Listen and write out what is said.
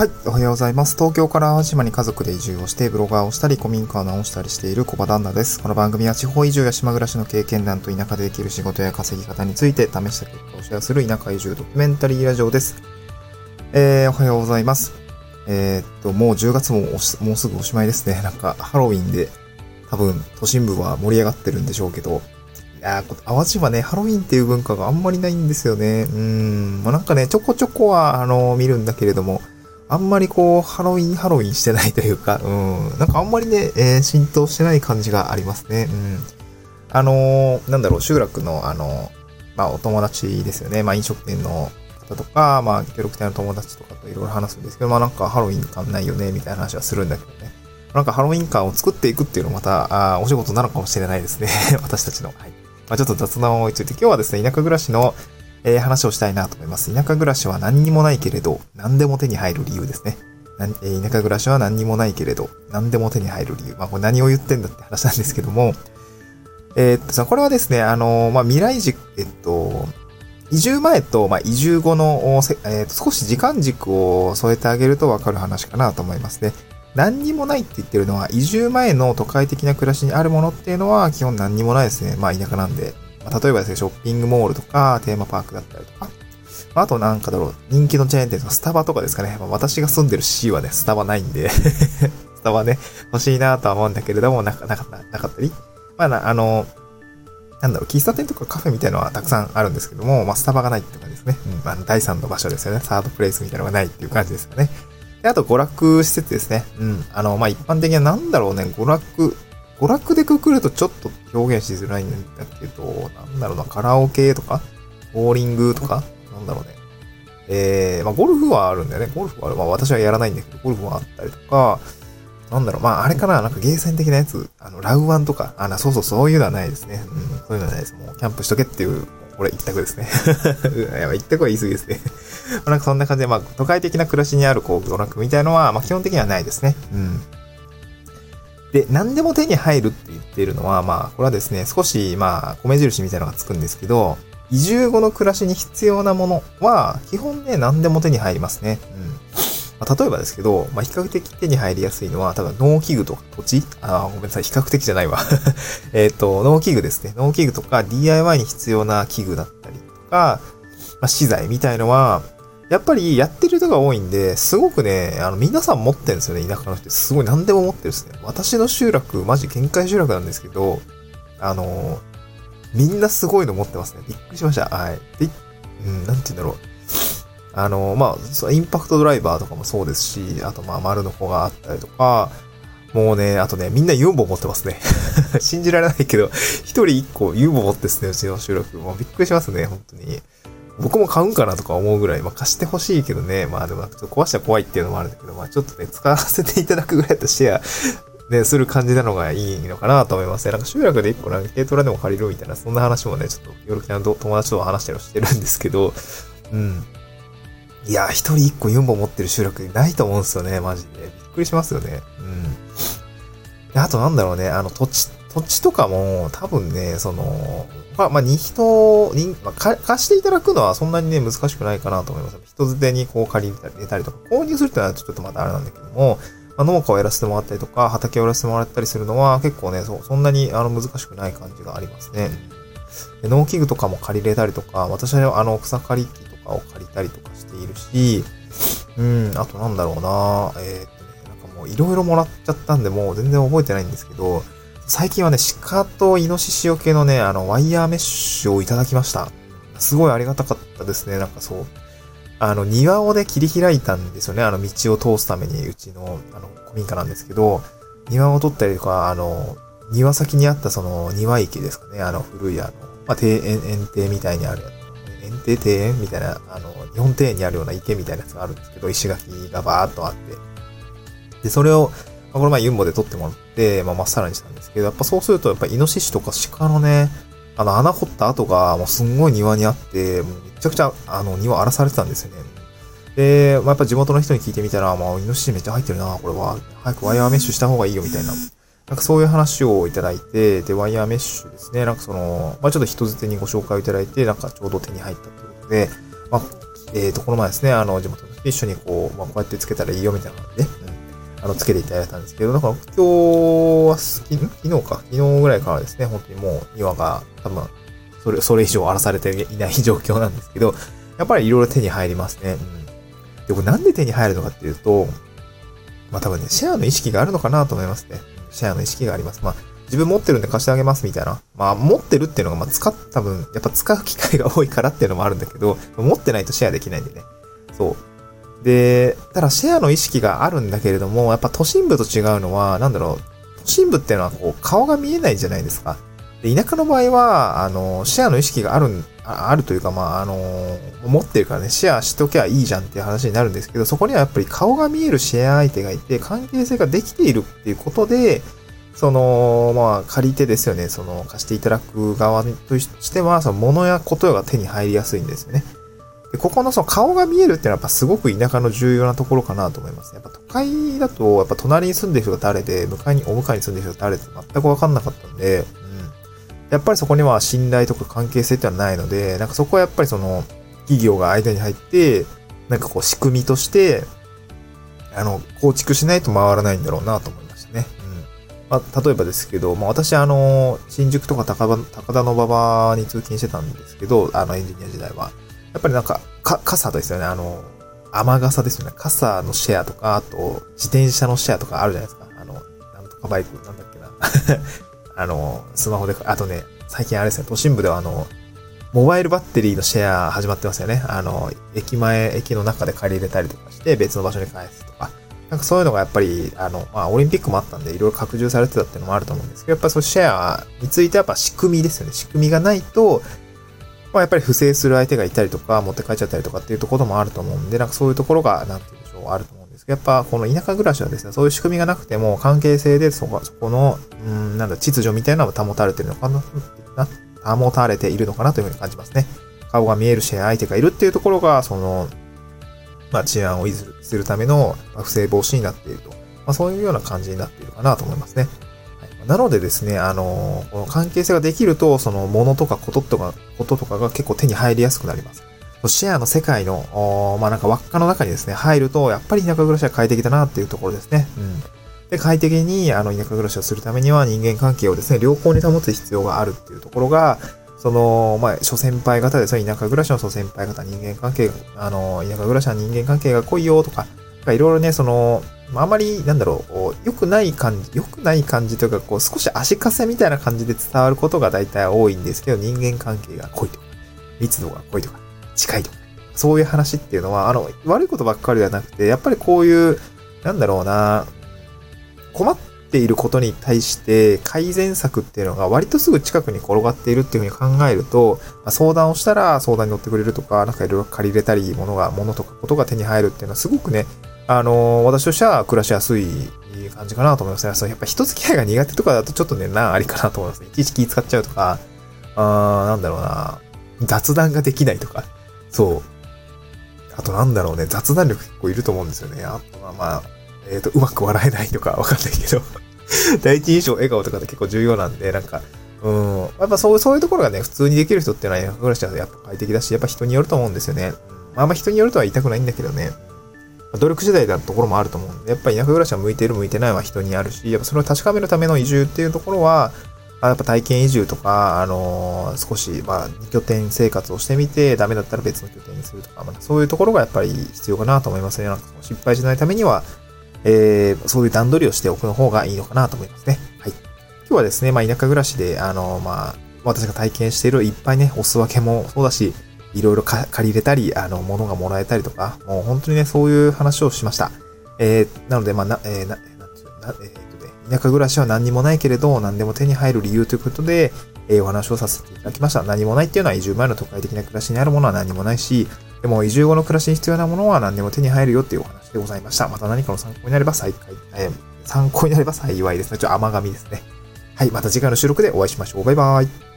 はい、おはようございます。東京から淡島に家族で移住をして、ブロガーをしたり、古民家を直したりしている小場旦那です。この番組は地方移住や島暮らしの経験談と田舎でできる仕事や稼ぎ方について試した結果をシェアする田舎移住ドキュメンタリーラジオです。えー、おはようございます。えー、っと、もう10月ももうすぐおしまいですね。なんか、ハロウィンで、多分、都心部は盛り上がってるんでしょうけど、いやー、淡路はね、ハロウィンっていう文化があんまりないんですよね。うん、まあ、なんかね、ちょこちょこは、あの、見るんだけれども、あんまりこう、ハロウィン、ハロウィンしてないというか、うん、なんかあんまりね、えー、浸透してない感じがありますね。うん。あのー、なんだろう、集落の、あの、まあ、お友達ですよね。まあ、飲食店の方とか、まあ、協力隊の友達とかといろいろ話すんですけど、まあ、なんかハロウィン感ないよね、みたいな話はするんだけどね。なんかハロウィン感を作っていくっていうのもまた、あお仕事なのかもしれないですね。私たちの。はい。まあ、ちょっと雑談を置いといて、今日はですね、田舎暮らしの、えー、話をしたいなと思います。田舎暮らしは何にもないけれど、何でも手に入る理由ですね。え田舎暮らしは何にもないけれど、何でも手に入る理由。まあ、これ何を言ってんだって話なんですけども、えー、っとさ、これはですね、あの、まあ、未来軸、えっと、移住前と、まあ、移住後の、えー、っと、少し時間軸を添えてあげるとわかる話かなと思いますね。何にもないって言ってるのは、移住前の都会的な暮らしにあるものっていうのは、基本何にもないですね。まあ、田舎なんで。例えばですね、ショッピングモールとか、テーマパークだったりとか、あとなんかだろう、人気のチェーン店のスタバとかですかね。まあ、私が住んでる市はね、スタバないんで スタバね、欲しいなとは思うんだけれども、なかなかなかったり。まあな、あの、なんだろう、喫茶店とかカフェみたいなのはたくさんあるんですけども、まあ、スタバがないって感じですね。うん、あの、第3の場所ですよね。サードプレイスみたいなのがないっていう感じですよね。で、あと、娯楽施設ですね。うん。あの、まあ、一般的にはなんだろうね、娯楽、娯楽でくくるとちょっと表現しづらいんだけど、なんだろうな、カラオケとか、ボーリングとか、なんだろうね。えー、まあ、ゴルフはあるんだよね。ゴルフは、まあ、私はやらないんだけど、ゴルフはあったりとか、なんだろう、まあ、あれかな、なんかゲーセン的なやつ、あの、ラウアンとか、あ、そうそう、そういうのはないですね。うん、そういうのはないです。もう、キャンプしとけっていう、これ一択ですね。やばい、一択は言い過ぎですね。まなんかそんな感じで、まあ、都会的な暮らしにある、こう、娯楽みたいのは、まあ、基本的にはないですね。うん。で、何でも手に入るって言っているのは、まあ、これはですね、少し、まあ、米印みたいなのがつくんですけど、移住後の暮らしに必要なものは、基本ね、何でも手に入りますね。うん。まあ、例えばですけど、まあ、比較的手に入りやすいのは、多分農機具とか土地？あ、ごめんなさい、比較的じゃないわ えっと、農機具ですね。農機具とか DIY に必要な器具だったりとか、まあ、資材みたいのは、やっぱりやってる人が多いんで、すごくね、あの、皆さん持ってるんですよね、田舎の人。すごい何でも持ってるんですね。私の集落、マジ限界集落なんですけど、あのみんなすごいの持ってますね。びっくりしました。はい。で、うん、なんて言うんだろう。あの、まあ、インパクトドライバーとかもそうですし、あと、まあ、丸の子があったりとか、もうね、あとね、みんなユンボ持ってますね。信じられないけど、一人一個ユンボ持ってですね、うちの収録。もうびっくりしますね、本当に。僕も買うんかなとか思うぐらい、まあ貸してほしいけどね、まあでも、ちょっと壊したら怖いっていうのもあるんだけど、まあちょっとね、使わせていただくぐらいとシェアね、する感じなのがいいのかなと思いますね。なんか集落で一個なんか軽トラでも借りるみたいな、そんな話もね、ちょっと、夜来の友達と話したりしてるんですけど、うん。いや、一人一個4本持ってる集落ないと思うんですよね、マジで。びっくりしますよね。うん。あとなんだろうね、あの、土地、土地とかも、多分ね、その、まあ、まあ、に人、に、まあ、貸していただくのはそんなにね、難しくないかなと思います。人づてにこう借りたりとか、購入するってのはちょっとまたあれなんだけども、まあ、農家をやらせてもらったりとか、畑をやらせてもらったりするのは結構ね、そう、そんなにあの難しくない感じがありますね。で農機具とかも借りれたりとか、私はあの草刈り機とかを借りたりとかしているし、うん、あとなんだろうなえー、っとね、なんかもういろいろもらっちゃったんで、もう全然覚えてないんですけど、最近はね、鹿とイノシシよけのね、あの、ワイヤーメッシュをいただきました。すごいありがたかったですね。なんかそう。あの、庭をね、切り開いたんですよね。あの、道を通すために、うちの、あの、古民家なんですけど、庭を取ったりとか、あの、庭先にあったその庭池ですかね。あの、古いあの、まあ、庭園、園庭みたいにあるやつ。園庭？庭園みたいな、あの、日本庭園にあるような池みたいなやつがあるんですけど、石垣がバーっとあって。で、それを、まあ、この前ユンボで撮ってもらって、まあ、まっさらにしたんですけど、やっぱそうすると、やっぱイノシシとか鹿のね、あの、穴掘った跡が、もうすんごい庭にあって、もうめちゃくちゃ、あの、庭荒らされてたんですよね。で、まあ、やっぱ地元の人に聞いてみたら、まあ、イノシシめっちゃ入ってるな、これは。早くワイヤーメッシュした方がいいよ、みたいな。なんかそういう話をいただいて、で、ワイヤーメッシュですね。なんかその、まあ、ちょっと人づてにご紹介をいただいて、なんかちょうど手に入ったということで、まあ、えっ、ー、と、この前ですね、あの、地元の人一緒にこう、まあ、こうやってつけたらいいよみたいな感じで、あの、つけていただいたんですけど、だから今日は、昨日か、昨日ぐらいからですね、本当にもう庭が多分、それ、それ以上荒らされていない状況なんですけど、やっぱりいろいろ手に入りますね。うん。で、これなんで手に入るのかっていうと、まあ多分ね、シェアの意識があるのかなと思いますね。シェアの意識があります。まあ、自分持ってるんで貸してあげますみたいな。まあ、持ってるっていうのが、まあ、使っ、多分、やっぱ使う機会が多いからっていうのもあるんだけど、持ってないとシェアできないんでね。そう。で、ただシェアの意識があるんだけれども、やっぱ都心部と違うのは、なんだろう、都心部っていうのはこう、顔が見えないじゃないですか。で、田舎の場合は、あの、シェアの意識がある、あるというか、まあ、あの、持ってるからね、シェアしときゃいいじゃんっていう話になるんですけど、そこにはやっぱり顔が見えるシェア相手がいて、関係性ができているっていうことで、その、まあ、借り手ですよね。その、貸していただく側としては、その、物やことが手に入りやすいんですよね。で、ここのその顔が見えるっていうのはやっぱすごく田舎の重要なところかなと思います。やっぱ都会だと、やっぱ隣に住んでる人が誰で、向かいに、お向かいに住んでる人が誰って全くわかんなかったんで、うんやっぱりそこには信頼とか関係性ってのはないので、なんかそこはやっぱりその、企業が間に入って、なんかこう仕組みとして、あの、構築しないと回らないんだろうなと思いましたね。うん。まあ、例えばですけど、まあ私あの、新宿とか高田の馬場に通勤してたんですけど、あのエンジニア時代は。やっぱりなんか、か、傘ですよね。あの、雨傘ですよね。傘のシェアとか、あと、自転車のシェアとかあるじゃないですか。あの、なんとかバイク、なんだっけな。あの、スマホで、あとね、最近あれですね、都心部ではあの、モバイルバッテリーのシェア始まってますよね。あの、駅前、駅の中で借り入れたりとかして別の場所に返すとか。なんかそういうのがやっぱり、あの、まあ、オリンピックもあったんで、いろいろ拡充されてたっていうのもあると思うんですけど、やっぱそうシェアについてはやっぱ仕組みですよね。仕組みがないと、まあ、やっぱり不正する相手がいたりとか、持って帰っちゃったりとかっていうところもあると思うんで、なんかそういうところが、なんて言うんでしょう、あると思うんですけど、やっぱこの田舎暮らしはですね、そういう仕組みがなくても、関係性でそこ、そこの、うん、なんだ、秩序みたいなのが保たれてるのかな、保たれているのかなというふうに感じますね。顔が見えるシェア相手がいるっていうところが、その、まあ、治安を維持するための不正防止になっていると。まあ、そういうような感じになっているかなと思いますね。なのでですね、あの、この関係性ができると、その物とかこととか、こととかが結構手に入りやすくなります。シェアの世界の、まあなんか輪っかの中にですね、入ると、やっぱり田舎暮らしは快適だなっていうところですね。うん。で、快適に、あの、田舎暮らしをするためには人間関係をですね、良好に保つ必要があるっていうところが、その、まあ、諸先輩方ですね、田舎暮らしの諸先輩方、人間関係が、あの、田舎暮らしは人間関係が濃いよとか、いろいろね、その、まああまり、なんだろう、良くない感じ、良くない感じというか、こう、少し足かせみたいな感じで伝わることが大体多いんですけど、人間関係が濃いとか、密度が濃いとか、近いとか、そういう話っていうのは、あの、悪いことばっかりではなくて、やっぱりこういう、なんだろうな、困っていることに対して改善策っていうのが割とすぐ近くに転がっているっていうふうに考えると、まあ、相談をしたら相談に乗ってくれるとか、なんかいろいろ借り入れたり、物が、物とかことが手に入るっていうのはすごくね、あのー、私としては暮らしやすい感じかなと思いますね。そうやっぱ人付き合いが苦手とかだとちょっとね、な、ありかなと思いますね。いちいち気使っちゃうとか、あー、なんだろうな、雑談ができないとか、そう。あとなんだろうね、雑談力結構いると思うんですよね。あとはまあ、えっ、ー、と、うまく笑えないとかわかんないけど 第一印象笑顔とかって結構重要なんで、なんか、うん、やっぱそうそういうところがね、普通にできる人っていうのは田舎暮らしはやっぱ快適だし、やっぱ人によると思うんですよね。まあ、あんま人によるとは言いたくないんだけどね。努力次第だところもあると思うんで、やっぱり田舎暮らしは向いてる向いてないは人にあるし、やっぱそれを確かめるための移住っていうところは、やっぱ体験移住とか、あのー、少し、まあ、拠点生活をしてみて、ダメだったら別の拠点にするとか、まあ、そういうところがやっぱり必要かなと思いますね。なんか失敗しないためには、えー、そういう段取りをしておくの方がいいのかなと思いますね。はい。今日はですね、まあ、田舎暮らしで、あのー、まあ、私が体験しているいっぱいね、お裾分けもそうだし、いろいろ借り入れたり、あの、物がもらえたりとか、もう本当にね、そういう話をしました。えー、なので、まあ、な、えー、な、なんていうな、えー田舎暮らしは何にもないけれど、何でも手に入る理由ということで、えー、お話をさせていただきました。何もないっていうのは移住前の都会的な暮らしにあるものは何もないし、でも移住後の暮らしに必要なものは何でも手に入るよっていうお話でございました。また何かの参考になれば再開、えー、参考になれば幸いですね。ちょっ甘噛みですね。はい、また次回の収録でお会いしましょう。バイバイ。